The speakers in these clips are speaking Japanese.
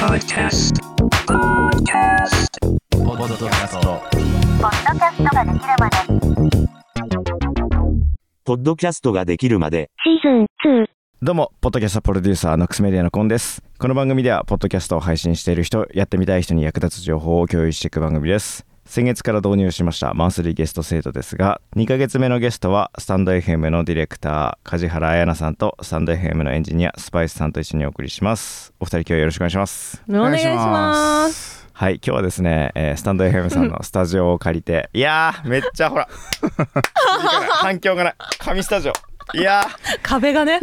Podcast. Podcast. ポッドキャストポッドキャストができるまで。ポッドキャストができるまで。シーズン2どうもポッドキャストプロデューサーノックスメディアのコンです。この番組ではポッドキャストを配信している人やってみたい人に役立つ情報を共有していく番組です先月から導入しましたマンスリーゲスト制度ですが2ヶ月目のゲストはスタンド FM のディレクター梶原彩奈さんとスタンド FM のエンジニアスパイスさんと一緒にお送りします。お二人今日はよろしくお願いします。お願いします。はい今日はですね、えースタンド FM さんのスタジオを借りていやーめっちゃほら 反響がない。神スタジオいやー壁がね。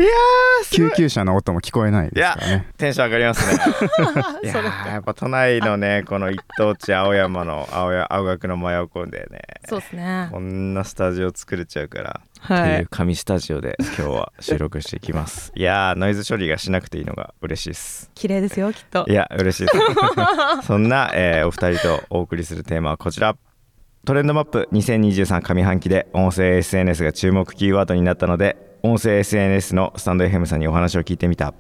救急車の音も聞こえないですからね。テンション上がりますね。いやーやっぱ都内のねこの一等地青山の青や青学の真横でねそうですね。こんなスタジオ作れちゃうから、はいっていう。紙スタジオで今日は収録していきます。いやーノイズ処理がしなくていいのが嬉しいです。綺麗ですよ、きっとい。や嬉しいです。そんな、えーお二人とお送りするテーマはこちら。トレンドマップ2023上半期で音声 SNS が注目キーワードになったので音声 SNS のスタンド FM さんにお話を聞いてみた。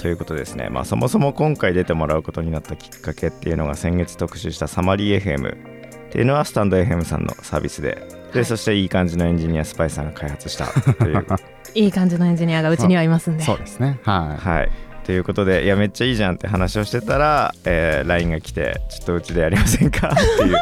ということですね、まあ、そもそも今回出てもらうことになったきっかけっていうのが先月特集したサマリー FM っていうのはスタンド FM さんのサービスで。でそしていい感じのエンジニアスパイスさんが開発したという。いい感じのエンジニアがうちにはいますんで。そうですね。ははいということでいやめっちゃいいじゃんって話をしてたら、えー LINE が来てちょっとうちでやりませんか？っていう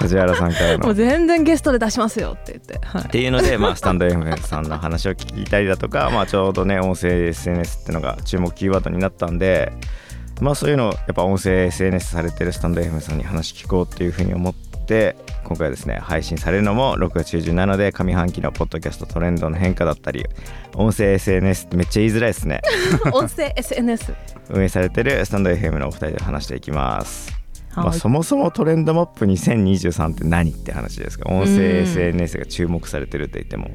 梶原さんからのもう全然ゲストで出しますよって言って。はいっ。ていうので、まあ、スタンド FM さんの話を聞いたりだとか、まあ、ちょうどね音声 SNS っていうのが注目キーワードになったんで、まあ、そういうのをやっぱ音声 SNS されてるスタンド FM さんに話聞こうっていうふうに思って今回はですね配信されるのも6月中旬なので上半期のポッドキャストトレンドの変化だったり音声 SNS ってめっちゃ言いづらいですね 音声 SNS。運営されてるスタンド FM のお二人で話していきます。まあ、はいそもそもトレンドマップ2023って何って話ですか音声 SNS が注目されてるって言っても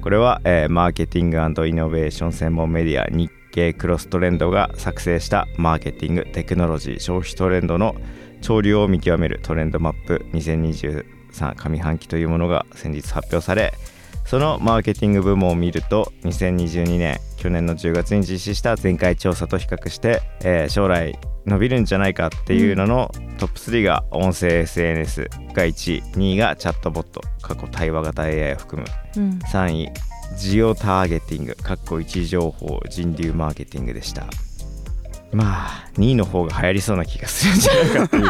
これは、えーマーケティングイノベーション専門メディア日経クロストレンドが作成したマーケティングテクノロジー消費トレンドの潮流を見極めるトレンドマップ2023上半期というものが先日発表されそのマーケティング部門を見ると2022年去年の10月に実施した前回調査と比較して、えー将来伸びるんじゃないかっていうののトップ3が音声 SNS が1位2位がチャットボット過去対話型 AI を含むうん。3位ジオターゲティングかっこ位置情報人流マーケティングでした。まあ2位の方が流行りそうな気がするんじゃないかっていう。い。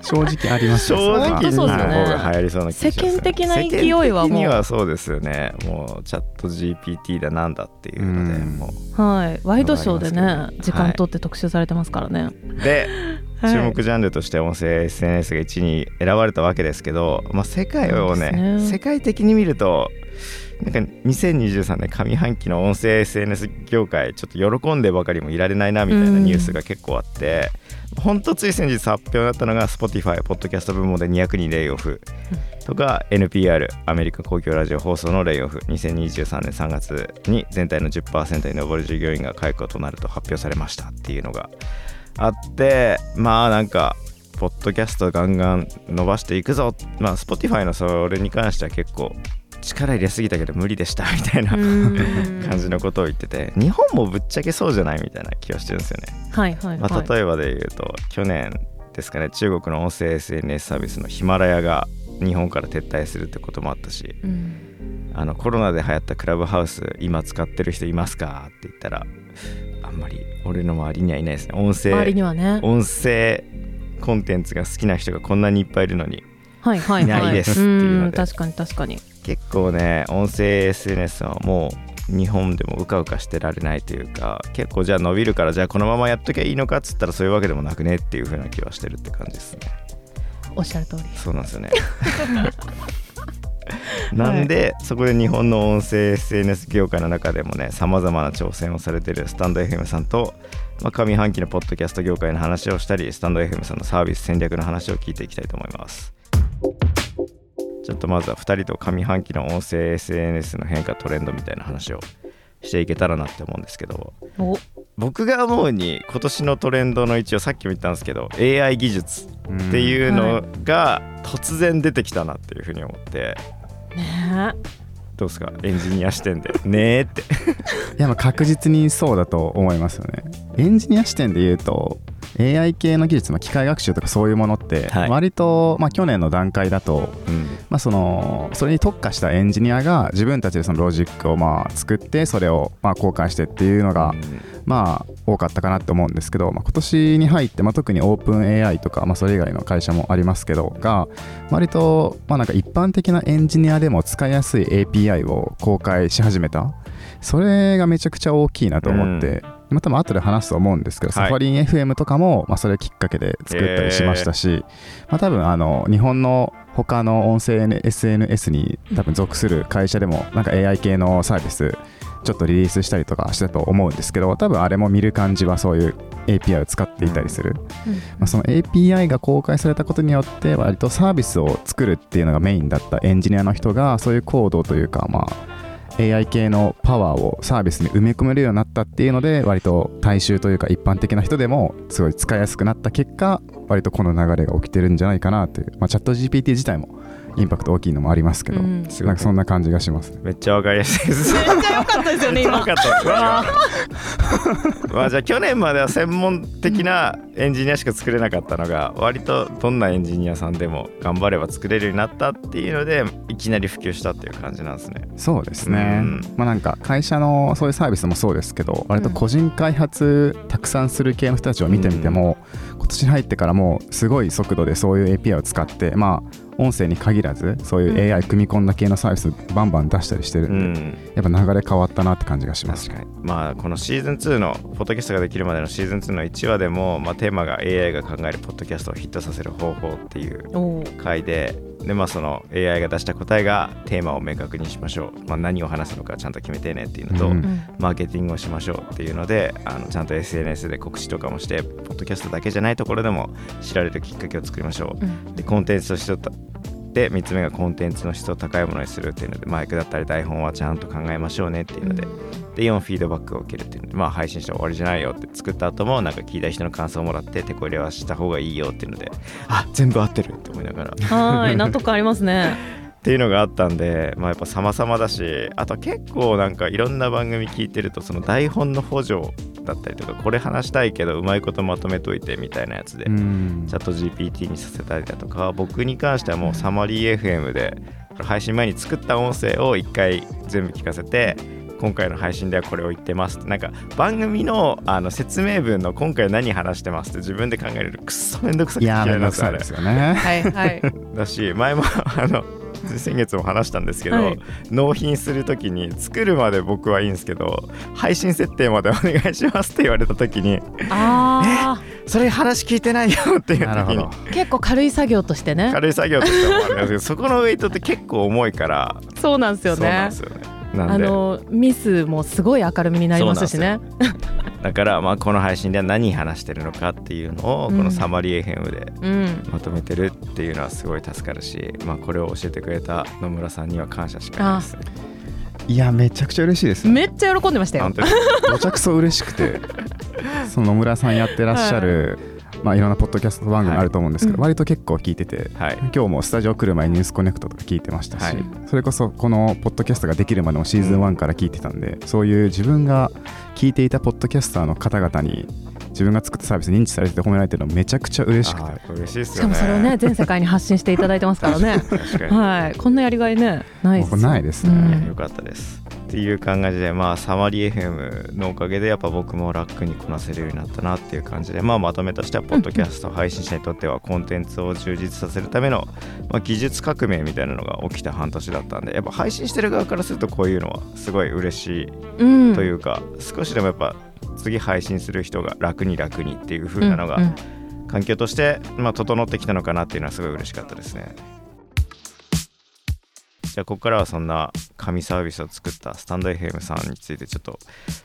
正直あります正直2本当位のそうですね。方が流行りそうな気が世間的な勢いはもう。世間的にはそうですよね。もうチャット GPT だなんだっていうのでうん。もはい。ワイドショーでね、時間取って特集されてますからね。うではい。注目ジャンルとして音声 SNS が1位に選ばれたわけですけど、まあ、世界をねね。世界的に見るとなんか2023年上半期の音声 SNS 業界ちょっと喜んでばかりもいられないなみたいなニュースが結構あって、ほんとつい先日発表だったのが Spotify ポッドキャスト部門で200人レイオフとか NPR アメリカ公共ラジオ放送のレイオフ2023年3月に全体の10%に上る従業員が解雇となると発表されましたっていうのがあってまあなんかポッドキャストガンガン伸ばしていくぞ。まあ Spotify のそれに関しては結構力入れすぎたけど無理でした みたいなうん感じのことを言ってて日本もぶっちゃけそうじゃないみたいな気がしてるんですよね。はいはいまあ、はい。例えばで言うと去年ですかね中国の音声 SNS サービスのヒマラヤが日本から撤退するってこともあったしうんあのコロナで流行ったクラブハウス今使ってる人いますか？って言ったらあんまり俺の周りにはいないですね音声周りにはね。音声コンテンツが好きな人がこんなにいっぱいいるのにはいはいはい。いないですっていうのでん確かに確かに。結構ね音声 SNS はもう日本でもうかうかしてられないというか結構じゃあ伸びるからじゃあこのままやっときゃいいのかっつったらそういうわけでもなくねっていう風な気はしてるって感じですね。おっしゃる通り。そうなんですよね。なんで、そこで日本の音声 SNS 業界の中でもねさまざまな挑戦をされてるスタンド FM さんと、まあ、上半期のポッドキャスト業界の話をしたりスタンド FM さんのサービス戦略の話を聞いていきたいと思いますちょっとまずは2人と上半期の音声 SNS の変化トレンドみたいな話をしていけたらなって思うんですけどお。僕が思うに今年のトレンドの一応さっきも言ったんですけど AI 技術っていうのが突然出てきたなっていうふうに思って、ねどうですか？エンジニア視点で。ねーって。いやまあ確実にそうだと思いますよね。エンジニア視点で言うと AI 系の技術、まあ、機械学習とかそういうものってはい。割と、まあ、去年の段階だと、うん。まあ、そのそれに特化したエンジニアが自分たちでそのロジックをまあ作ってそれをまあ公開してっていうのが、まあ多かったかなって思うんですけど、まあ、今年に入って、まあ、特にオープン AI とか、まあ、それ以外の会社もありますけどが割と、まあ、なんか一般的なエンジニアでも使いやすい API を公開し始めた。それがめちゃくちゃ大きいなと思って、まあ、多分後で話すと思うんですけど、はい。サファリン FM とかも、まあ、それきっかけで作ったりしましたし、まあ、多分あの日本の他の音声 SNS に多分属する会社でもなんか AI 系のサービスちょっとリリースしたりとかしてたと思うんですけど多分あれも見る感じはそういう API を使っていたりする、まあ、その API が公開されたことによって割とサービスを作るっていうのがメインだったエンジニアの人がそういうコードというかまあ AI 系のパワーをサービスに埋め込めるようになったっていうので割と大衆というか一般的な人でもすごい使いやすくなった結果割とこの流れが起きてるんじゃないかなという、まあ、チャット GPT 自体もインパクト大きいのもありますけど、うん。すごいなんかそんな感じがしますめっちゃわかりやすい。ですめっちゃ良かったですよね今。まあじゃあ去年までは専門的なエンジニアしか作れなかったのが割とどんなエンジニアさんでも頑張れば作れるようになったっていうのでいきなり普及したっていう感じなんですね。そうですね、うん。まあなんか会社のそういうサービスもそうですけど割と個人開発たくさんする系の人たちを見てみても、今年に入ってからもうすごい速度でそういう API を使ってまあ音声に限らずそういう AI 組み込んだ系のサービスバンバン出したりしてるうんで、ん。やっぱ流れ変わったなって感じがします。確かに。まあこのシーズン2のポッドキャストができるまでのシーズン2の1話でも、まあ、テーマが AI が考えるポッドキャストをヒットさせる方法っていう回ででまあその AI が出した答えがテーマを明確にしましょう、まあ、何を話すのかちゃんと決めてねっていうのと、うん。うんマーケティングをしましょうっていうのであのちゃんと SNS で告知とかもしてポッドキャストだけじゃないところでも知られるきっかけを作りましょう、うん。でコンテンツとしてで3つ目がコンテンツの質を高いものにするっていうのでマイクだったり台本はちゃんと考えましょうねっていうので、で4フィードバックを受けるっていうのでまあ配信して終わりじゃないよって作った後もなんか聞いた人の感想をもらって手こ入れはした方がいいよっていうのであ全部合ってるって思いながら。はーい納得ありますね っていうのがあったんで、まあ、やっぱ様々だしあと結構なんかいろんな番組聞いてるとその台本の補助だったりとかこれ話したいけどうまいことまとめといてみたいなやつで、うん。チャット GPT にさせたりだとか僕に関してはもうサマリー FM で配信前に作った音声を一回全部聞かせて今回の配信ではこれを言ってますって。なんか番組のあの説明文の今回何話してますって自分で考えるくっそめんどくさくていやー嫌いなんですよね。はいはい。だし前もあの先月も話したんですけど、はい。納品する時に作るまで僕はいいんですけど配信設定までお願いしますって言われた時にあそれ話聞いてないよっていう時になるほど。ー結構軽い作業としてね。軽い作業としてもあるんですけど そこのウェイトって結構重いからそうなんですよそうなんねですよね。なんあでのミスもすごい明るみになりますしねだからまあこの配信では何話してるのかっていうのをこうん。のサマリー FM でうん。まとめてるっていうのはすごい助かるし、まあ、これを教えてくれた野村さんには感謝しかないです。ね。いやめちゃくちゃ嬉しいです。めっちゃ喜んでましたよ。本当にどちゃくそ嬉しくて。その野村さんやってらっしゃる、まあ、いろんなポッドキャスト番組あると思うんですけど、はい割と結構聞いててはい。今日もスタジオ来る前にニュースコネクトとか聞いてましたし、はい。それこそこのポッドキャストができるまでもシーズン1から聞いてたんで、そういう自分が聞いていたポッドキャスターの方々に自分が作ったサービス認知されてて褒められてるのめちゃくちゃ嬉しくて。嬉しいですしか。もそれをね全世界に発信していただいてますからね。はいこんなやりがいねないです。僕ないですね、うん。よかったです。っていう感じで、まあ、サマリー FM のおかげで、やっぱ僕も楽にこなせるようになったなっていう感じで、まあ、まとめとしては、ポッドキャスト配信者にとっては、コンテンツを充実させるための、まあ、技術革命みたいなのが起きた半年だったんで、やっぱ配信してる側からすると、こういうのはすごい嬉しいうんというか、少しでもやっぱ、次配信する人が楽に楽にっていう風なのが、環境として、まあ、整ってきたのかなっていうのはすごい嬉しかったですね。じゃあここからはそんな神サービスを作ったスタンド FM さんについてちょっと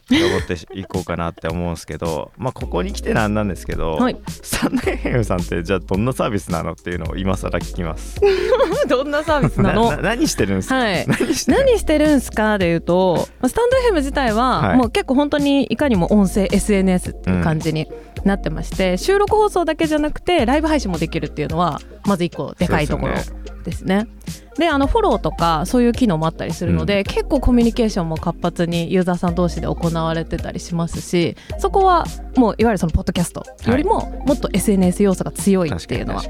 深掘っていこうかなって思うんですけど まあここに来てなんなんですけど、はい。スタンド FM さんってじゃあどんなサービスなのっていうのを今更聞きます。どんなサービスなの？な 何してるんですか、はい。何してる？んすかでいうとまあスタンド FM 自体は、はい。もう結構本当にいかにも音声 SNS っていう感じになってまして、収録放送だけじゃなくてライブ配信もできるっていうのはまず一個でかいところですよね。であのフォローとかそういう機能もあったりするので、結構コミュニケーションも活発にユーザーさん同士で行われてたりしますしそこはもういわゆるそのポッドキャストよりももっと SNS 要素が強いっていうのは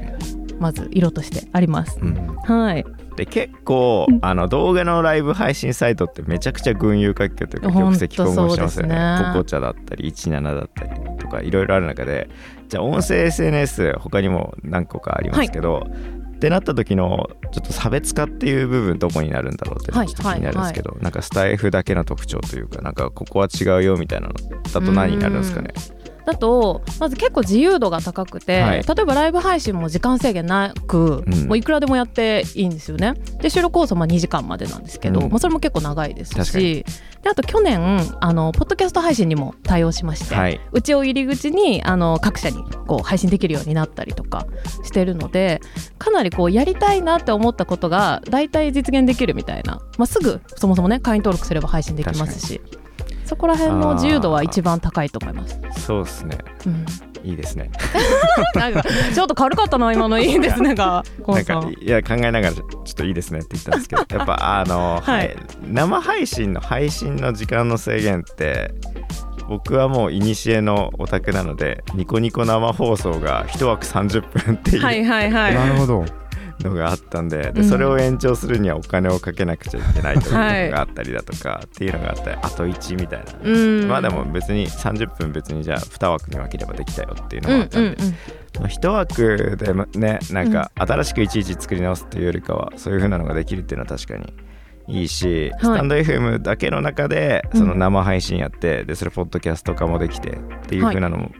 まず色としてあります。うん。はい、で結構うんあの動画のライブ配信サイトってめちゃくちゃ群雄割拠というか玉石混合してますよね。ねポコチャだったり17だったりとかいろいろある中でじゃあ音声 SNS 他にも何個かありますけど、ってなった時のちょっと差別化っていう部分どこになるんだろうってちょっと気になるんですけど、なんかスタイフだけの特徴というかなんかここは違うよみたいなのだと何になるんですかね？だとまず結構自由度が高くて、はい。例えばライブ配信も時間制限なく、うん。もういくらでもやっていいんですよね。で収録放送まあ2時間までなんですけど、うん。まあ、それも結構長いですしであと去年あのポッドキャスト配信にも対応しまして、はい。うちを入り口にあの各社にこう配信できるようになったりとかしてるのでかなりこうやりたいなって思ったことが大体実現できるみたいな、まあ、すぐそもそもね会員登録すれば配信できますしそこら辺の自由度は一番高いと思います。そうですね。うん。いいですね。なんかちょっと軽かったな今のいいですねがコなんかいや考えながらちょっといいですねって言ったんですけど やっぱあの、はい。はい。生配信の配信の時間の制限って僕はもう古のオタクなのでニコニコ生放送が1枠30分っていう。はいはいはい。なるほどのがあったんで,、うん。でそれを延長するにはお金をかけなくちゃいけないというのがあったりだとか、っていうのがあってあと1みたいな、うん。まあでも別に30分別にじゃあ2枠に分ければできたよっていうのうんがあったんで、うんうんまあ、一枠でもねなんか新しくいちいち作り直すっていうよりかはそういう風なのができるっていうのは確かにいいし、はい。スタンド FM だけの中でうんその生配信やって、でそれポッドキャスト化もできてっていう風なのも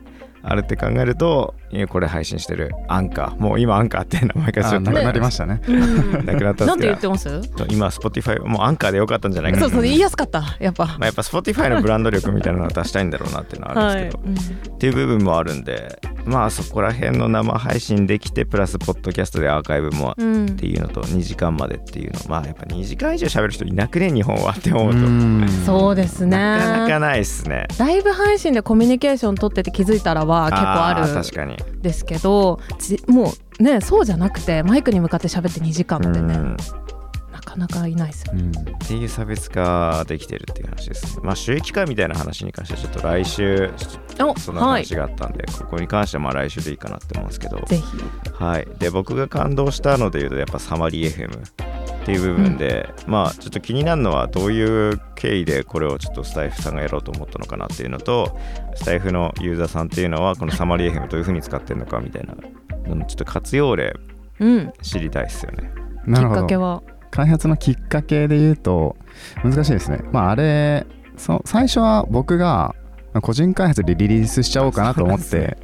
あるって考えると、これ配信してるアンカー。もう今アンカーって名前がちょっとあなくなりましたね。うん。なくなったなんですけど言ってます？今 Spotify もうアンカーでよかったんじゃないかな。そうそう言いやすかった。やっぱ。まあ、やっぱ Spotify のブランド力みたいなのを出したいんだろうなっていうのはあるんですけど、うん。っていう部分もあるんでまあそこら辺の生配信できてプラスポッドキャストでアーカイブもうん。っていうのと2時間までっていうの。まあやっぱ2時間以上喋る人いなくね日本はって思うと。うん。そうですね。なかなかないっすね。ライブ配信でコミュニケーション取ってて気づいたらは結構あーる。確かに。んですけどじもうねそうじゃなくてマイクに向かって喋って2時間ってね。うん。なかなかいないですようん。っていう差別化できてるっていう話ですね。まあ収益化みたいな話に関してはちょっと来週おそのはい話があったんで、ここに関してはまあ来週でいいかなって思うんですけど。ぜひ。はい、で僕が感動したので言うとやっぱサマリー FM っていう部分で、まあちょっと気になるのはどういう経緯でこれをちょっとスタイフさんがやろうと思ったのかなっていうのとスタイフのユーザーさんっていうのはこのサマリー FM どういうふうに使ってるのかみたいなちょっと活用例うん。知りたいですよね。きっなるほど。かけは？開発のきっかけで言うと難しいですね。まああれそう最初は僕がまあ個人開発でリリースしちゃおうかなと思って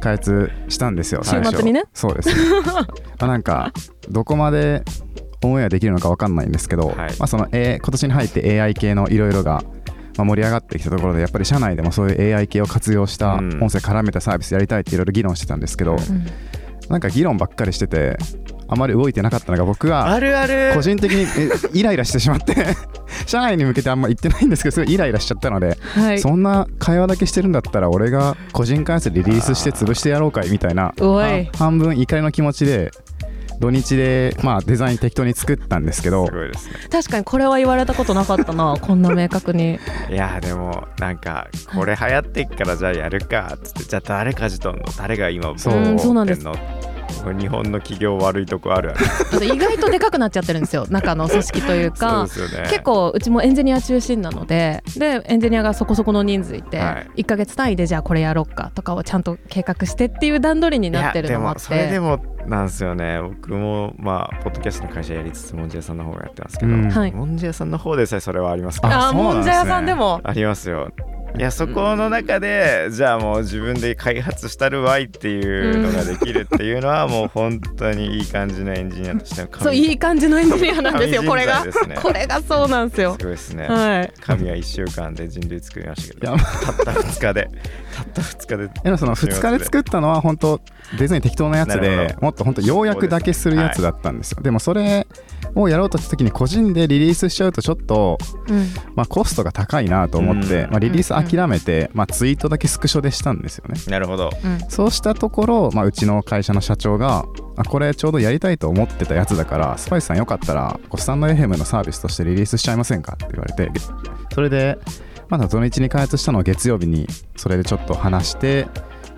開発したんですよ週最初。末にね？そうです。まあなんかどこまでオンエアできるのか分かんないんですけど、はい。まあその、A、今年に入って AI 系のいろいろがまあ盛り上がってきたところでやっぱり社内でもそういう AI 系を活用したうん。音声絡めたサービスやりたいっていろいろ議論してたんですけど、うんうん。なんか議論ばっかりしててあまり動いてなかったのが僕はるある。個人的にえイライラしてしまって 社内に向けてあんま言ってないんですけどすごいイライラしちゃったので、はい。そんな会話だけしてるんだったら俺が個人開発でリリースして潰してやろうかいみたいな半分怒りの気持ちで土日でまあデザイン適当に作ったんですけどすごいですね。確かにこれは言われたことなかったな こんな明確に。いやーでもなんかこれ流行ってっからじゃあやるかっつってじゃあ誰かじとんの？誰が今そううんそうなんです。の？日本の企業悪いとこあるある。意外とでかくなっちゃってるんですよ。中の組織というか。ね。結構うちもエンジニア中心なので。でエンジニアがそこそこの人数いて、はい。1ヶ月単位でじゃあこれやろっかとかをちゃんと計画してっていう段取りになってるのもあっいやでもそれでてもなんですよね。僕もまあポッドキャストの会社やりつつもんじゃ屋さんの方がやってますけど、うん。はい。もんじゃ屋さんの方でさえそれはありますああねもんじゃ屋さんでも。ありますよいやそこの中でじゃあもう自分で開発したるわいっていうのができるっていうのはもう本当にいい感じのエンジニアとしての神 そういい感じのエンジニアなんですよこれが。これがそうなんですよ。すごいですね、はい。神は1週間で人類作りましたけどいやたった2日でたった2日で。でもその2日で作ったのは本当デザイン適当なやつでもっと本当要約だけするやつだったんですよ。でもそれをやろうとした時に個人でリリースしちゃうとちょっと、うん。まあ、コストが高いなと思って、うんまあ、リリース諦めて、まあ、ツイートだけスクショでしたんですよね。なるほど。うん。そうしたところ、まあ、うちの会社の社長があこれちょうどやりたいと思ってたやつだからスパイスさんよかったらこうスタンド FM のサービスとしてリリースしちゃいませんかって言われてでそれでまだ土日に開発したのを月曜日にそれでちょっと話して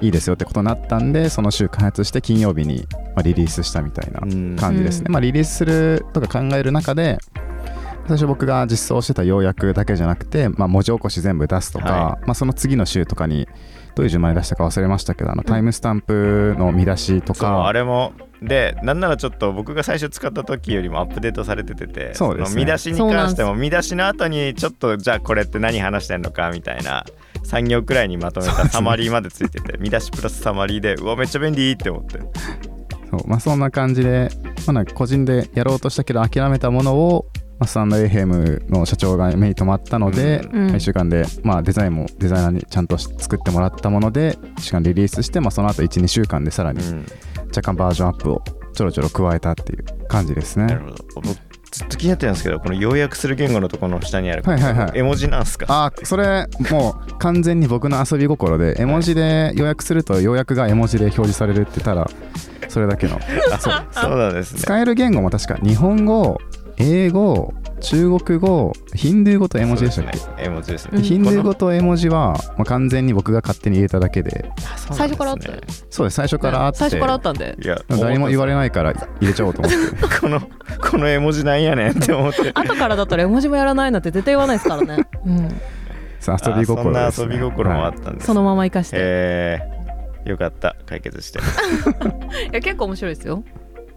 いいですよってことになったんでその週開発して金曜日にまあリリースしたみたいなうん。感じですね、うん。まあ、リリースするとか考える中で最初僕が実装してた要約だけじゃなくて、まあ、文字起こし全部出すとか、はまあ、その次の週とかにどういう順番に出したか忘れましたけどあのタイムスタンプの見出しとそうか、あれもでなんならちょっ僕が最初使った時よりもアップデートされてててそうですね。の見出しに関しても見出しの後にちょっとじゃあこれって何話してんのかみたいな3行くらいにまとめたサマリーまでついてて 見出しプラスサマリーでうわめっちゃ便利って思ってそうまあ、そんな感じで、まあ、なんか個人でやろうとしたけど諦めたものを、まあ、スタンド FM の社長が目に留まったので、うん。1週間で、まあ、デザインもデザイナーにちゃんと作ってもらったもので1週間リリースして、まあ、その後12週間でさらにうん。若干バージョンアップをちょろちょろ加えたっていう感じですね。なるほど。僕ずっと気になってるんですけどこの要約する言語のところの下にある、はいはいはい。絵文字なんすか？あそれもう完全に僕の遊び心で絵文字で予約すると要約が絵文字で表示されるってただそれだけの。あそうそうなんですね。使える言語も確か日本語英語中国語ヒンドゥー語と絵文字でしたっけ、絵文字ですね、うん。ヒンドゥー語と絵文字は、まあ、完全に僕が勝手に入れただけで。あそう最初からあったそうです。最初からあって、最初からあったんで。いや誰も言われないから入れちゃおうと思って。このこの絵文字なんやねんって思って。後からだったら絵文字もやらないなんて絶対言わないですからね、うん、さあ遊び心です、ね、あそんな遊び心もあっはいたんです、そのまま生かして、えー、よかった。解決して。いや結構面白いですよ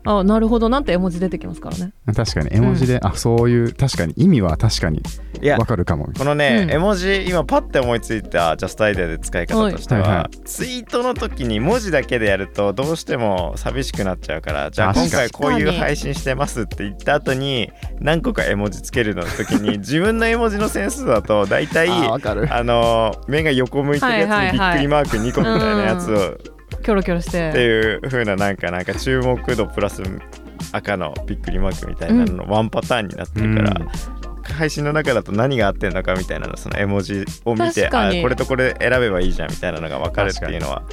あなるほど。なんて絵文字出てきますからね。確かに絵文字で、あそういう確かに意味は確かにいやわかるかも。このね、うん。絵文字今パッて思いついたジャストアイデアで使い方としては、はい。はいはツイートの時に文字だけでやるとどうしても寂しくなっちゃうからじゃあ今回こういう配信してますって言った後に何個か絵文字つけるの時に 自分の絵文字のセンスだと大体あーわかる。あの目が横向いてるやつにびっくりマーク2個みたいなやつをキョロキョロしってていう風ななんかなんか注目度プラス赤のびっくりマークみたいなののワンパターンになってるから、配信の中だと何があってんのかみたいなのその絵文字を見てあこれとこれ選べばいいじゃんみたいなのが分かるっていうのは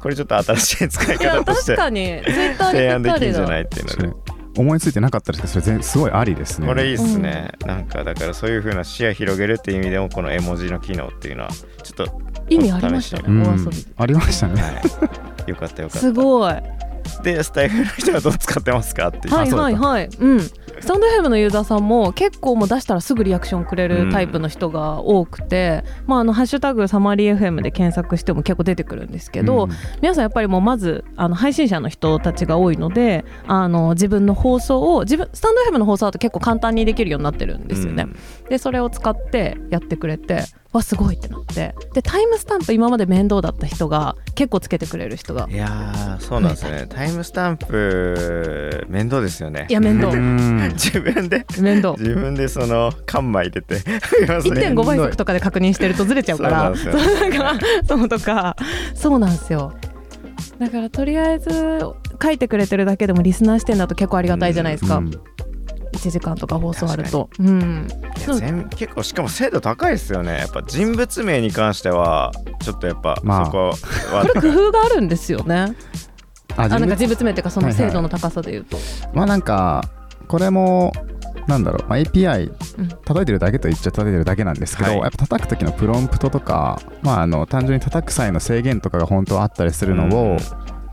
これちょっと新しい使い方として提で案できるんじゃないっていうので。思いついてなかったですけどそれ全すごいありですね。これいいっすね、なんかだからそういう風な視野広げるっていう意味でもこの絵文字の機能っていうのはちょっと意味ありましたねう。んお遊びありましたね。はいよかったよかった。すごい。でスタイフの人はどう使ってますかってはいはいはい。うん。スタンド FM のユーザーさんも結構もう出したらすぐリアクションくれるタイプの人が多くて、まああのハッシュタグサマリー FM で検索しても結構出てくるんですけど、うん。皆さんやっぱりもうまずあの配信者の人たちが多いのであの自分の放送を自分スタンド FM の放送だと結構簡単にできるようになってるんですよね。でそれを使ってやってくれてわすごいってなって。でタイムスタンプ今まで面倒だった人が結構つけてくれる人が。いやーそうなんですね。タイムスタンプ面倒ですよね。いや面倒。うん。自分で面倒。自分でそのカンマ入れて1.5倍速とかで確認してるとずれちゃうから。そうなんですよそうだからそうとか。そうなんですよ。だからとりあえず書いてくれてるだけでもリスナー視点だと結構ありがたいじゃないですか、うん1時間とか放送あると。うん。結構しかも精度高いですよね。やっぱ人物名に関してはちょっとやっぱまあ。そこは。こ れ工夫があるんですよね。ああなんか人物名っていうかそのはいはい。精度の高さで言うと、まあなんかこれもなんだろう、まあ、API うん。叩いてるだけと言っちゃ叩いてるだけなんですけど、はい。やっぱ叩く時のプロンプトとか、まあ、あの単純に叩く際の制限とかが本当はあったりするのを、うん。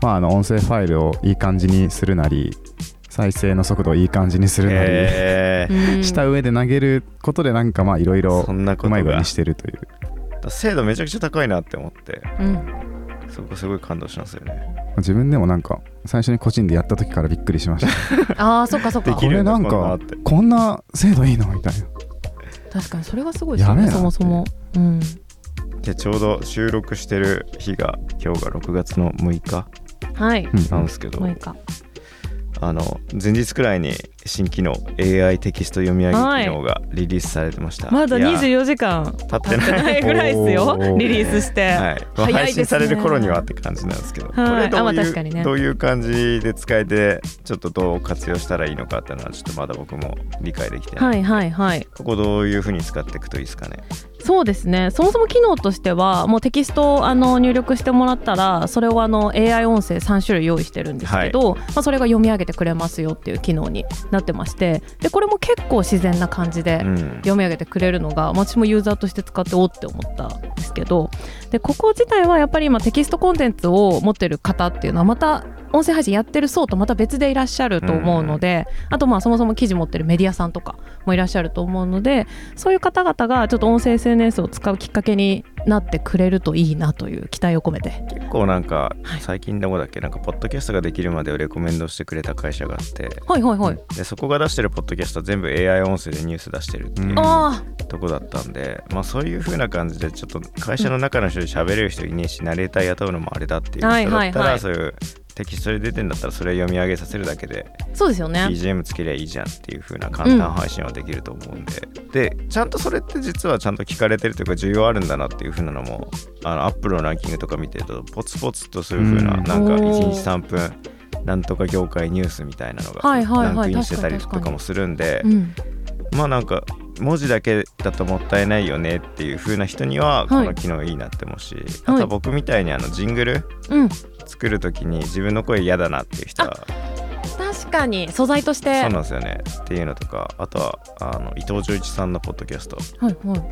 まあ、あの音声ファイルをいい感じにするなり再生の速度をいい感じにするなり、えー。うん。した上で投げることでなんかまあいろいろそんなことが。うまい具合にしてるという。精度めちゃくちゃ高いなって思って。うん。そこすごい感動しますよね。自分でもなんか最初に個人でやった時からびっくりしました。あーそっかそっか。できるこれなんこんなかこんな精度いいのみたいな。確かにそれがすごいですよねそもそも。うん。でちょうど収録してる日が今日が6月の6日はい。うんなんですけど、もういいかあの前日くらいに新機能 AI テキスト読み上げ機能がリリースされてました、まだいや24時間経ってなないいぐらいですよ リリースして、はい、早いですね。配信される頃にはって感じなんですけど、はい。これどういう、ね。どういう感じで使えてちょっとどう活用したらいいのかっていうのはちょっとまだ僕も理解できてない、はいはいはい。ここどういうふうに使っていくといいですかねそうですね。そもそも機能としてはもうテキストをあの入力してもらったらそれをあの AI 音声3種類用意してるんですけど、まあ、それが読み上げてくれますよっていう機能になってましてでこれも結構自然な感じでうん。読み上げてくれるのが私もユーザーとして使っておって思ったんですけどでここ自体はやっぱり今テキストコンテンツを持ってる方っていうのはまた音声配信やってる層とまた別でいらっしゃると思うので、あとまあそもそも記事持ってるメディアさんとかもいらっしゃると思うのでそういう方々がちょっと音声 SNS を使うきっかけになってくれるといいなという期待を込めて。結構なんかはい。最近どこだっけなんかポッドキャストができるまでをレコメンドしてくれた会社があってはいはいはい、でそこが出してるポッドキャストは全部 AI 音声でニュース出してるっていううん。あとこだったんで、まあそういう風な感じでちょっと会社の中の人で喋れる人いねえしナレーター雇うのもあれだっていう人だったはいはいはらい。そういうテキストで出てんだったらそれを読み上げさせるだけであそうですよね。BGM つけりゃいいじゃんっていう風な簡単配信はできると思うんで、でちゃんとそれって実はちゃんと聞かれてるというか需要あるんだなっていう風なのもあのアップルのランキングとか見てるとポツポツとそういう風なうん。なんかおー。1日3分なんとか業界ニュースみたいなのがランクインしてたりとかもするんで、うん。まあなんか文字だけだともったいないよねっていう風な人にはこはい。の機能いいなって思うし、あとは僕みたいにあのジングルうん。作る時に自分の声嫌だなっていう人は確かに素材として。そうなんですよねっていうのとかあとはあの伊藤浄一さんのポッドキャスト。はいはい。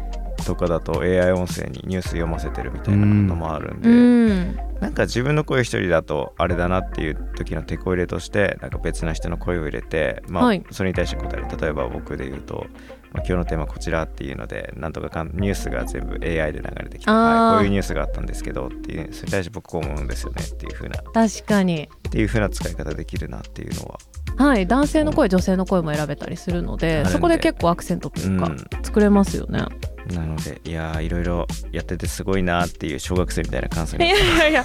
とかだと AI 音声にニュース読ませてるみたいなのもあるんで、うん。なんか自分の声一人だとあれだなっていう時の手こ入れとしてなんか別な人の声を入れて、まあはい。それに対して答える。例えば僕で言うと、まあ、今日のテーマこちらっていうのでなんとかかんニュースが全部 AI で流れてきて、はい、こういうニュースがあったんですけどっていうそれに対して僕こう思うんですよねっていう風な。っ確かに。ていう風な使い方できるなっていうのは。はい男性の声女性の声も選べたりするのでそこで結構アクセントというか、うん。作れますよね。なのでいやーいろいろやっててすごいなっていう小学生みたいな感想にいやいやいや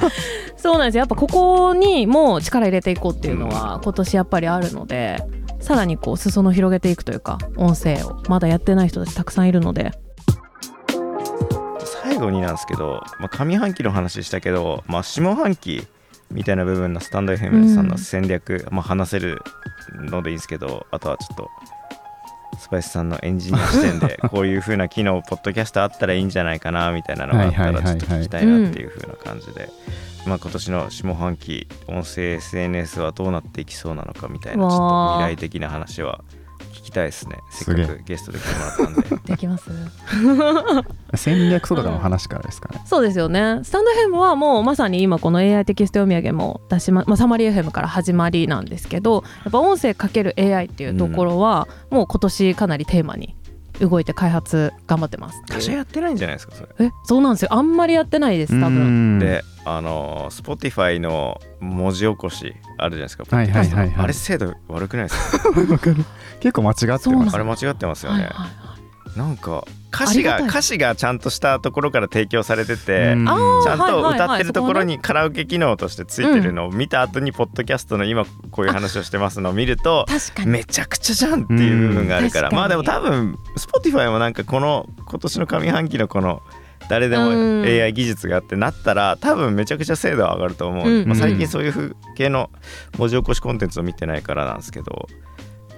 そうなんですよ。やっぱここにも力入れていこうっていうのは今年やっぱりあるのでさらにこう裾野広げていくというか音声を。まだやってない人たちたくさんいるので。最後になんですけど、まあ、上半期の話したけど、まあ、下半期みたいな部分のスタンド FM さんの戦略、まあ、話せるのでいいんですけどあとはちょっとスパイスさんのエンジニア視点で こういう風な機能ポッドキャストあったらいいんじゃないかなみたいなのがあったらはいはいはいはいちょっと聞きたいなっていう風な感じで、まあ、今年の下半期音声 SNS はどうなっていきそうなのかみたいなちょっと未来的な話は聞きたいですね。せっかくゲストで来てもらったんで。できます。戦略とかの話からですかね。そうですよね。スタンド FM はもうまさに今この AI テキスト読み上げも出しま、まあ、サマリー FM から始まりなんですけどやっぱ音声かける AI っていうところは、もう今年かなりテーマに動いて開発頑張ってます。会社やってないんじゃないですかそれ。えそうなんですよ。あんまりやってないです多分。うんで、あのー、Spotify の文字起こしあるじゃないですか。はいはいはいはい。あれ精度悪くないですか？わかる。結構間違ってます。あれ間違ってますよね。はいはいはいなんか歌詞が歌詞がちゃんとしたところから提供されてて、ちゃんと歌ってるところそにカラオケ機能としてついてるのを見た後にポッドキャストの今こういう話をしてますのを見ると確かに。めちゃくちゃじゃんっていう部分があるから、うん。まあでも多分 Spotify もなんかこの今年の上半期のこの誰でもうん。AI 技術があってなったら多分めちゃくちゃ精度は上がると思う、うん。まあ、最近そういう風系の文字起こしコンテンツを見てないからなんですけど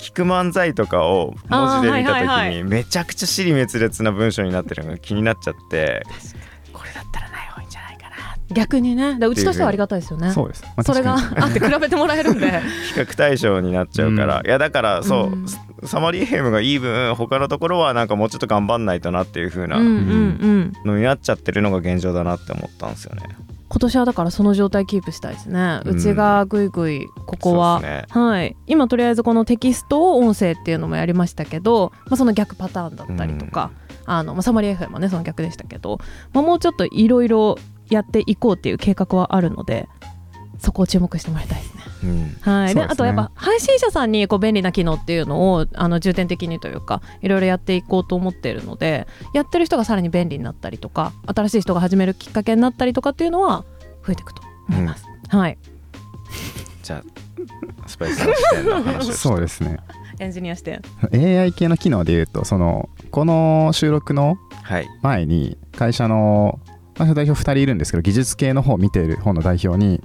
聞く漫才とかを文字で見た時あーはいはいはにめちゃくちゃ尻滅裂な文章になってるのが気になっちゃって。これだったらない方がいいんじゃないかな逆にねだうちとしてはありがたいですよね。そうです。まあそれがあって比べてもらえるんで。比較対象になっちゃうから、うん。いやだからそう、うん。サマリーヘムがいい分他のところはなんかもうちょっと頑張んないとなっていう風なうんうんうん。のになっちゃってるのが現状だなって思ったんですよね。今年はだからその状態キープしたいですね、ううん。ちがぐいぐいここは、ね。はい。今とりあえずこのテキストを音声っていうのもやりましたけど、まあ、その逆パターンだったりとか、あのまあ、サマリー FM もねその逆でしたけど、まあ、もうちょっといろいろやっていこうっていう計画はあるのでそこを注目してもらいたいですね。うん。はい、あとやっぱ配信者さんにこう便利な機能っていうのをあの重点的にというかいろいろやっていこうと思っているのでやってる人がさらに便利になったりとか新しい人が始めるきっかけになったりとかっていうのは増えていくと思います。はい、じゃあスパイスの視点の話そうですね。エンジニア視点。AI 系の機能で言うとそのこの収録のはい。前に会社の会社代表2人いるんですけど技術系の方を見ている方の代表に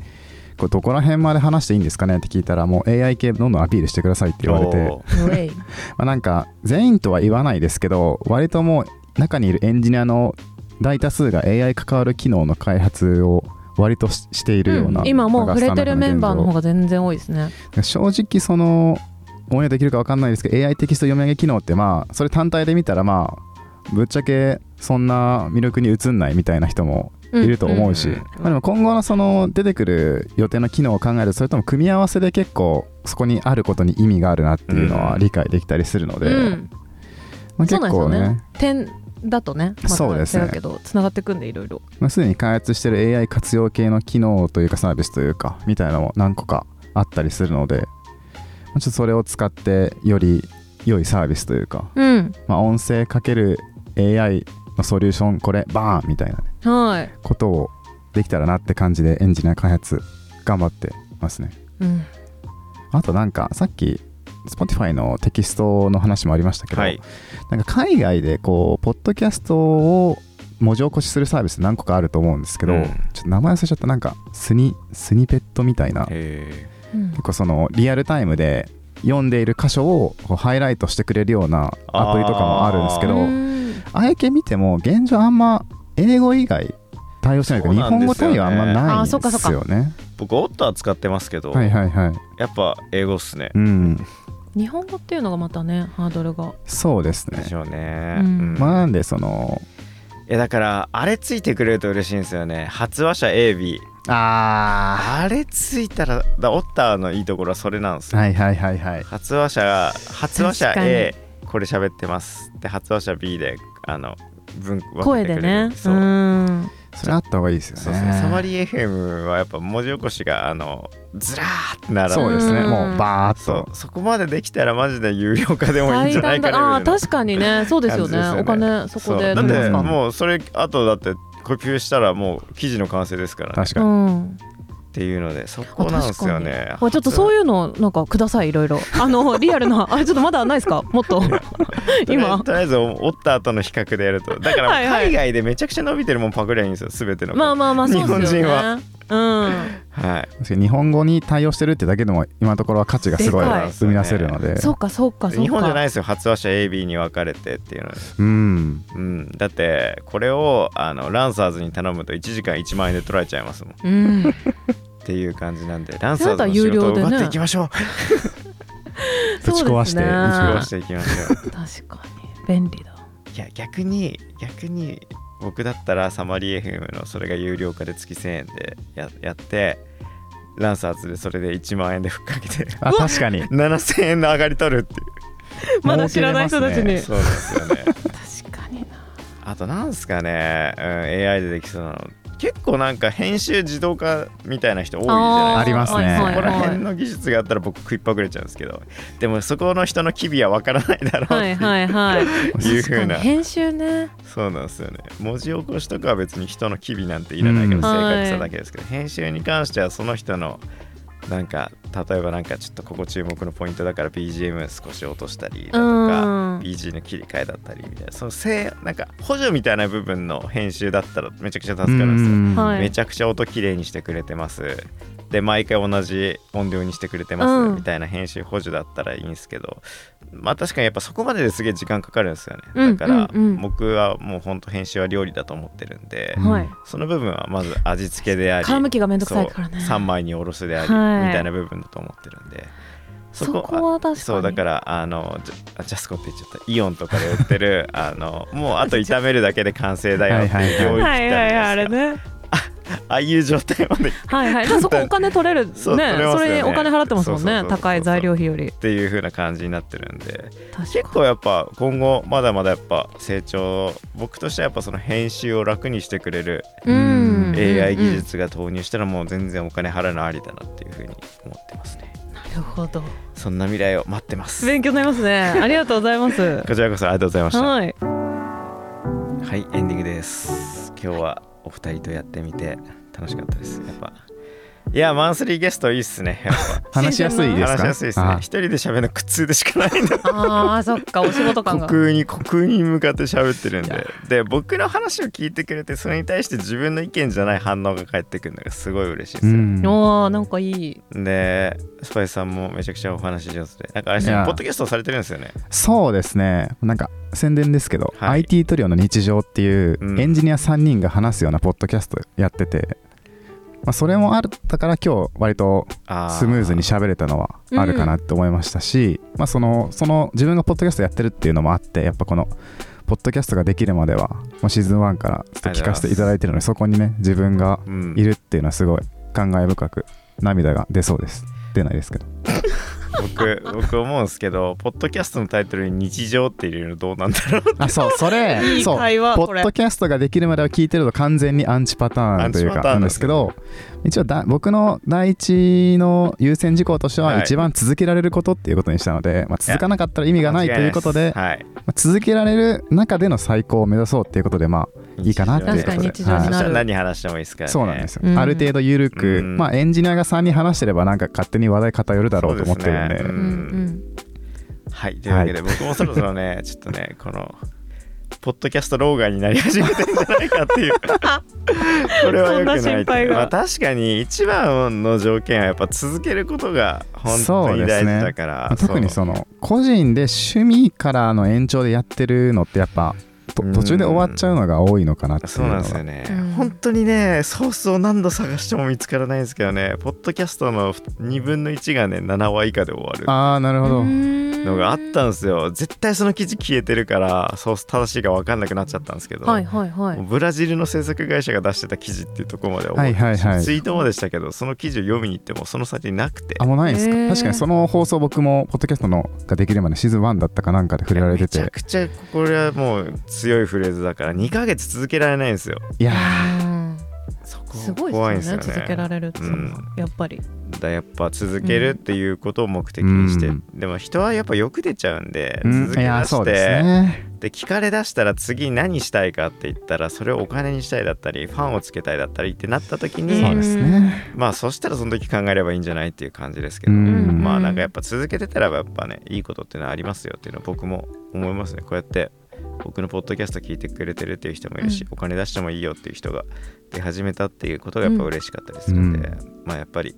これどこら辺まで話していいんですかねって聞いたらもう AI 系どんどんアピールしてくださいって言われて。まあ、なんか全員とは言わないですけど割ともう中にいるエンジニアの大多数が AI 関わる機能の開発を割とししているような、うん。今もう触れてるメンバーの方がが全然多いですね。正直その応用できるか分かんないですけど AI テキスト読み上げ機能ってまあそれ単体で見たらまあぶっちゃけそんな魅力に映んないみたいな人もいると思うし、うんまあ、でも今後のその出てくる予定の機能を考えるとそれとも組み合わせで結構そこにあることに意味があるなっていうのは理解できたりするので、うん。まあ、結構ね。ね。点だとねまたそうですね。けどつながってくんでいろいろ。まあ、すでに開発してる AI 活用系の機能というかサービスというかみたいなのも何個かあったりするので、まあちょっとそれを使ってより良いサービスというか、うん。まあ、音声かける AI のソリューションこれバーンみたいな。ね、はいことをできたらなって感じでエンジニア開発頑張ってますね。うん。あとなんかさっき Spotify のテキストの話もありましたけど、はい。なんか海外でこうポッドキャストを文字起こしするサービス何個かあると思うんですけど、うん。ちょっと名前忘れちゃった。なんかスニスニペットみたいな。結構そのリアルタイムで読んでいる箇所をこうハイライトしてくれるようなアプリとかもあるんですけどうん。ああいう系見ても現状あんま英語以外対応してないというか日本語対応あんまないんあそっかそっか。ですよね僕オッター使ってますけど、はいはいはい。やっぱ英語っすね。うん。日本語っていうのがまたねハードルが。そうですね。でしょうね、うん。まあなんでそのいやだからあれついてくれると嬉しいんですよね。発話者 AB ああれついたらだオッターのいいところはそれなんですよ、はいはいはいはい。発話者が発話者 A これ喋ってます。で発話者 B であの文分声でけてくれる。ね。そう。う、ん。それあった方がいいですよね。サマリー FM はやっぱ文字起こしがあのずらーって並ぶ。そうですね。うん。もうバーッそとう。そこまでできたらマジで有料化でもいいんじゃないか最短だ。あ確かにね。そうですよね。ね。お金そこでそう。だってもうそれあとだってコピペしたらもう記事の完成ですから、ね、確かに。うんっていうのでそこなんですよね。これちょっとそういうのなんかくださいいろいろ。あの リアルなあれちょっとまだないですか？もっと。今。とりあえず折った後の比較でやると。だから海外でめちゃくちゃ伸びてるもんパクりゃいいんですよ全てのまあまあまあそうですよね。日本人はうん。はい。日本語に対応してるってだけでも今のところは価値がすごい生み出せるので。そうかそうかそうか。日本じゃないですよ。発話者 AB に分かれてっていうのは。うん。うん、だってこれをあのランサーズに頼むと1時間1万円で取られちゃいますもん。っうん。ていう感じなんでランサーズの仕有料でね。事を奪っていきましょう、ぶち壊してぶち壊していきましょう。確かに。便利だ。いや逆に逆に僕だったらサマリー FM のそれが有料化で月1000円でややってランサーズでそれで1万円でふっかけてあ確かに。7000円の上がり取るっていう。まだ知らない人たちに、儲そうですよね。確かにな。あとなんすかね、うん、AI でできそうなの結構なんか編集自動化みたいな人多いじゃないですか。ありますね。こらはい辺の技術があったら僕食いっぱぐれちゃうんですけど。でもそこの人の機微は分からないだろうってはいはいはい。いう風な。確かに編集ね。そうなんですよね。文字起こしとかは別に人の機微なんていらないからうん。正確さだけですけど、編集に関してはその人のなんか例えばなんかちょっとここ注目のポイントだから BGM 少し落としたりだとか、うん BG の切り替えだったりみたいな。そのせいなんか補助みたいな部分の編集だったらめちゃくちゃ助かるんですよ。うん。はい。めちゃくちゃ音きれいにしてくれてますで毎回同じ音量にしてくれてます、うん。みたいな編集補助だったらいいんですけどまあ確かにやっぱそこまでですげえ時間かかるんですよね、うんだから、うんうん。僕はもうほんと編集は料理だと思ってるんで、うんはい。その部分はまず味付けであり皮むきがめんどくさいからね。3枚におろすであり、はい。みたいな部分だと思ってるんでそこは確かに。そうだからあのジャスコって言っちゃった。イオンとかで売ってるあのもうあと炒めるだけで完成だよっていう領域ってあるじゃないですか。ねああいう状態まで。はいはい、そこお金取れるね。それにお金払ってますもんね高い材料費より。っていう風な感じになってるんで。確結構やっぱ今後まだまだやっぱ成長僕としてはやっぱその編集を楽にしてくれるうん。AI 技術が投入したらもう全然お金払うのありだなっていう風に思ってますね。なるほど。そんな未来を待ってます。勉強になりますね。ありがとうございます。こちらこそありがとうございました。ははいいエンディングです。今日はお二人とやってみて楽しかったです。やっぱいやマンスリーゲストいいっすね 話しやすいですか？話しやすいですね。あ一人で喋るの苦痛でしかないんで。ああそっかお仕事感が。虚空に虚空に向かって喋ってるんで。で僕の話を聞いてくれてそれに対して自分の意見じゃない反応が返ってくるのがすごい嬉しいですよ、うん。おーなんかいい。でスパイスさんもめちゃくちゃお話し上手で。なんかあれですいやねポッドキャストされてるんですよね。そうですね。なんか宣伝ですけど、はい。IT トリオの日常っていううん。エンジニア3人が話すようなポッドキャストやってて、まあ、それもあったから今日割とあスムーズに喋れたのはあるかなって思いましたし、まあ、そのその自分がポッドキャストやってるっていうのもあってやっぱこのポッドキャストができるまではもうシーズン1からずっと聞かせていただいてるのでそこにね自分がうん。いるっていうのはすごい感慨深く涙が出そうです。出ないですけど僕僕思うんですけどポッドキャストのタイトルに日常って入れるのどうなんだろうあそうそれいいそう。ポッドキャストができるまでは聞いてると完全にアンチパターンというかなんですけど一応だ僕の第一の優先事項としてははい一番続けられることっていうことにしたので、まあ、続かなかったら意味がないということで、はい。まあ続けられる中での最高を目指そうっていうことでまあいいかなって。いうことで確かに日常になる。何話してもいいですからね。そうなんですよ、うん。ある程度緩く、うん。まあエンジニアが3人話してればなんか勝手に話題偏るだろうと思ってるんで。ねうんうん。はい。というわけで、僕もそろそろね ちょっとねこのポッドキャスト老害になり始めてんじゃないかっていう。これはよくないそんな心配が。まあ、確かに一番の条件はやっぱ続けることが本当に大事だから、まあ特にその個人で趣味からの延長でやってるのってやっぱ途中で終わっちゃうのが多いのかなっていうそうなんですよね、うん。本当にねソースを何度探しても見つからないんですけどね。ポッドキャストの2分の1がね7話以下で終わる。ああなるほど、のがあったんですよ。絶対その記事消えてるからソース正しいか分かんなくなっちゃったんですけど、はいはいはい。ブラジルの制作会社が出してた記事っていうところまで覚えてはいはいはい。ツイートもでしたけどその記事を読みに行ってもその先になくて。あもうないんですか、確かにその放送僕もポッドキャストのができるまでシーズン1だったかなんかで触れられてめちゃてくちゃこれはもう強いフレーズだから2ヶ月続けられないんですよ。いやすごい怖いんでよねですすよね。続けられるっていうのはやっぱり。だやっぱ続けるっていうことを目的にして、うん。でも人はやっぱよく出ちゃうんで、うん。続け出してね。で聞かれ出したら次何したいかって言ったらそれをお金にしたいだったりファンをつけたいだったりってなった時に、そうですね。まあそしたらその時考えればいいんじゃないっていう感じですけど、うん。まあなんかやっぱ続けてたらやっぱねいいことっていうのはありますよっていうのは僕も思いますね。こうやって僕のポッドキャスト聞いてくれてるっていう人もいるし、うん。お金出してもいいよっていう人が出始めたっていうことがやっぱ嬉しかったりするんで、うまあやっぱり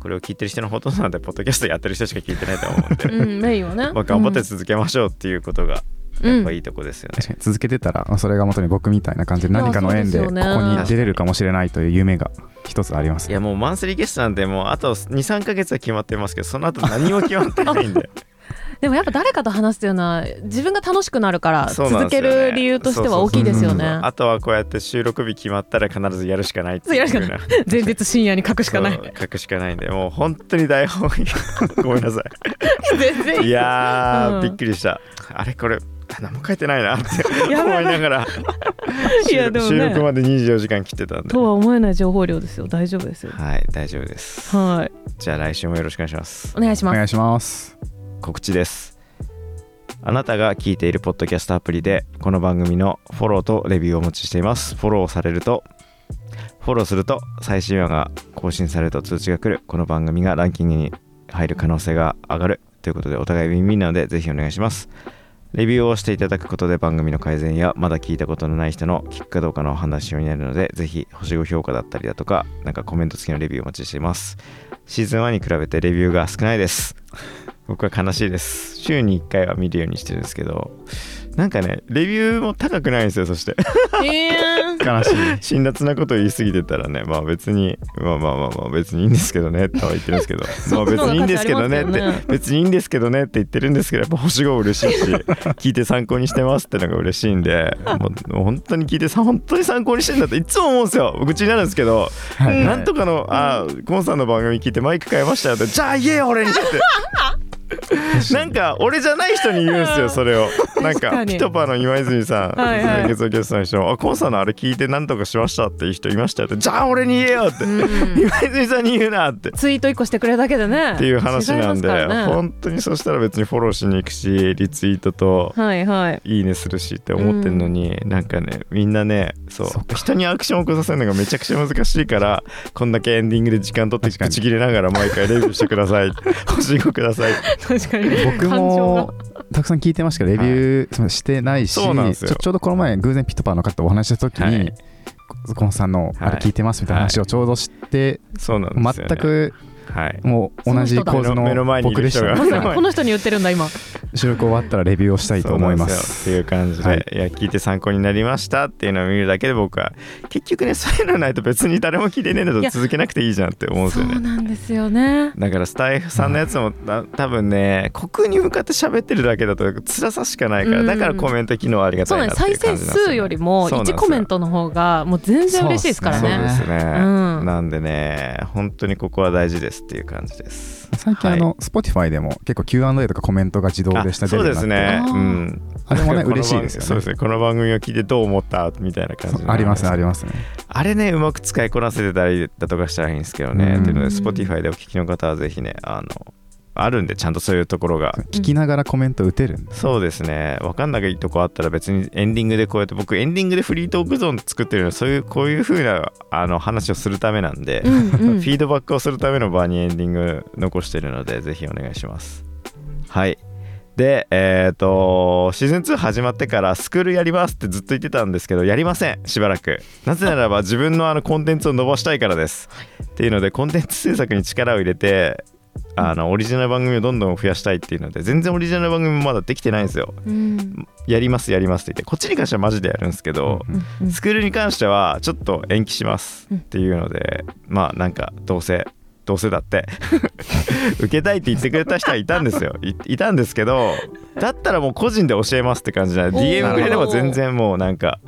これを聞いてる人のほとんどなんでポッドキャストやってる人しか聞いてないと思うんで、うんメインはね。まあ頑張って続けましょうっていうことがやっぱいいとこですよね。続けてたらまあそれが元に僕みたいな感じで何かの縁でここに出れるかもしれないという夢が一つありますいやもうマンスリーゲストなんてもうあと23ヶ月は決まってますけどその後何も決まってないんで でもやっぱ誰かと話すっていうのは自分が楽しくなるから続ける理由としては大きいですよね。あとはこうやって収録日決まったら必ずやるしかないっていう。そうやるしか風な前日深夜に書くしかない。書くしかないんで。もう本当に台本ごめんなさ全然いい。やー、うん。びっくりした。あれこれ何も書いてないなって思いながら。いやでもね。収録まで24時間切ってたんで。とは思えない情報量ですよ。大丈夫ですよ。はい大丈夫です。はい。じゃあ来週もよろしくお願いします。お願いします。お願いします告知です。あなたが聞いているポッドキャストアプリでこの番組のフォローとレビューをお持ちしています。フォローされるとフォローすると最新話が更新されると通知が来る。この番組がランキングに入る可能性が上がるということでお互いウィンウィンなのでぜひお願いします。レビューをしていただくことで番組の改善やまだ聞いたことのない人の聞くかどうかの判断しようになるのでぜひ星5評価だったりだとかなんかコメント付きのレビューをお待ちしています。シーズン1に比べてレビューが少ないです。僕は悲しいです。週に1回は見るようにしてるんですけどなんかねレビューも高くないんですよそして。えー。悲しい。辛辣なことを言い過ぎてたらねまあ別にまあまあまあまあ別にいいんですけどねとは言ってるんですけど。まあ別にいいんですけどねって、別にいいんですけどねって言ってるんですけどやっぱ星5嬉しいし聞いて参考にしてますってのが嬉しいんでもうもう本当に聞いてさ本当に参考にしてんだっていつも思うんですよ。愚痴になるんですけど、はいなんとかのあコンさんの番組聞いてマイク変えましたよってじゃあ言えよ俺にって なんか俺じゃない人に言うんすよそれを。なんかピトパの今泉さん。月のゲストの人もあコンさんのあれ聞いて何とかしましたっていう人いましたよって。じゃあ俺に言えよって、うん。今泉さんに言うなって。ツイート1個してくれるだけでね。っていう話なんで、ね。本当にそしたら別にフォローしに行くしリツイートとはいはい。ねするしって思ってんのに、なんかねみんなねそう人にアクションを起こさせるのがめちゃくちゃ難しいから こんだけエンディングで時間取って確かに口切れながら毎回レビューしてください。星5ください確かに。僕もたくさん聞いてましたけどレビュー、そのしてないしそうなんですよ。ちょちょうどこの前偶然ピットパーの方とお話しした時に、はい。コンさんのあれ聞いてますみたいな話をちょうどして、そうなんです全くはい。もう同じ構図目の目のの前にい僕でしたる人が。まさにこの人に言ってるんだ今。収録終わったらレビューをしたいと思います。よっていう感じで、はい。い、や聞いて参考になりましたっていうのを見るだけで僕は結局ね そういうのないと別に誰も聞いてねえんだと続けなくていいじゃんって思うんですそよね。うなんですよね。だからスタイフさんのやつも た多分ね国に向かって喋ってるだけだと辛さしかないから、うん。だからコメント機能ありがたいなっていう感じなんですよ、ね、数よりも1そうなんですよ。コメントの方がもう全然嬉しいですからそうね。ですね、うん。なんでね本当にここは大事ですっていう感じです。最近あの、Spotify でも結構 Q&A とかコメントが自動で下あそうですね。あーうん。あれもね 嬉しいですよね。そうですね。この番組を聞いてどう思ったみたいな感じのありますねありますね。あれねうまく使いこなせてたりだとかしたらいいんですけどね、うん。っていうので Spotify でお聞きの方はぜひねあのあるんでちゃんとそういうところが。聞きながらコメント打てるそうですね。分かんないとこあったら別にエンディングでこうやって僕エンディングでフリートークゾーン作ってるのはそういうこういう風なあの話をするためなんで、うんうん。フィードバックをするための場にエンディング残してるのでぜひお願いします。はい。でえっ、とシーズン2始まってからスクールやりますってずっと言ってたんですけどやりません。しばらく。なぜならば自分のあのコンテンツを伸ばしたいからです。っていうのでコンテンツ制作に力を入れてあのオリジナル番組をどんどん増やしたいっていうので全然オリジナル番組もまだできてないんですよ。うん。やりますやりますって言ってこっちに関してはマジでやるんですけど、うん。スクールに関してはちょっと延期しますっていうので、まあなんかどうせどうせだって 受けたいって言ってくれた人はいたんですよ。いいたんですけどだったらもう個人で教えますって感じでおー。DM くれれば全然もうなんか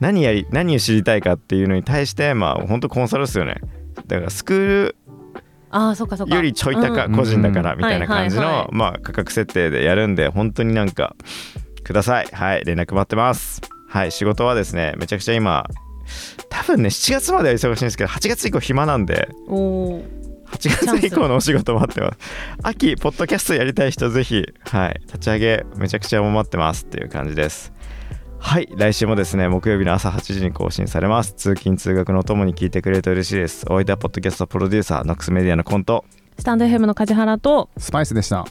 何やり何を知りたいかっていうのに対してまあ本当コンサルですよね。だからスクールああそっかそっか。よりちょい高うん。個人だからみたいな感じのまあ価格設定でやるんで本当になんかください。はい連絡待ってます。はい仕事はですねめちゃくちゃ今多分ね7月までは忙しいんですけど8月以降暇なんでおー。8月以降のお仕事待ってます。秋ポッドキャストやりたい人ぜひはい立ち上げめちゃくちゃ待ってますっていう感じですはい来週もですね木曜日の朝8時に更新されます。通勤通学のお供に聞いてくれると嬉しいです。お相手はポッドキャストプロデューサーノックスメディアのコント。スタンド FM の梶原とスパイスでした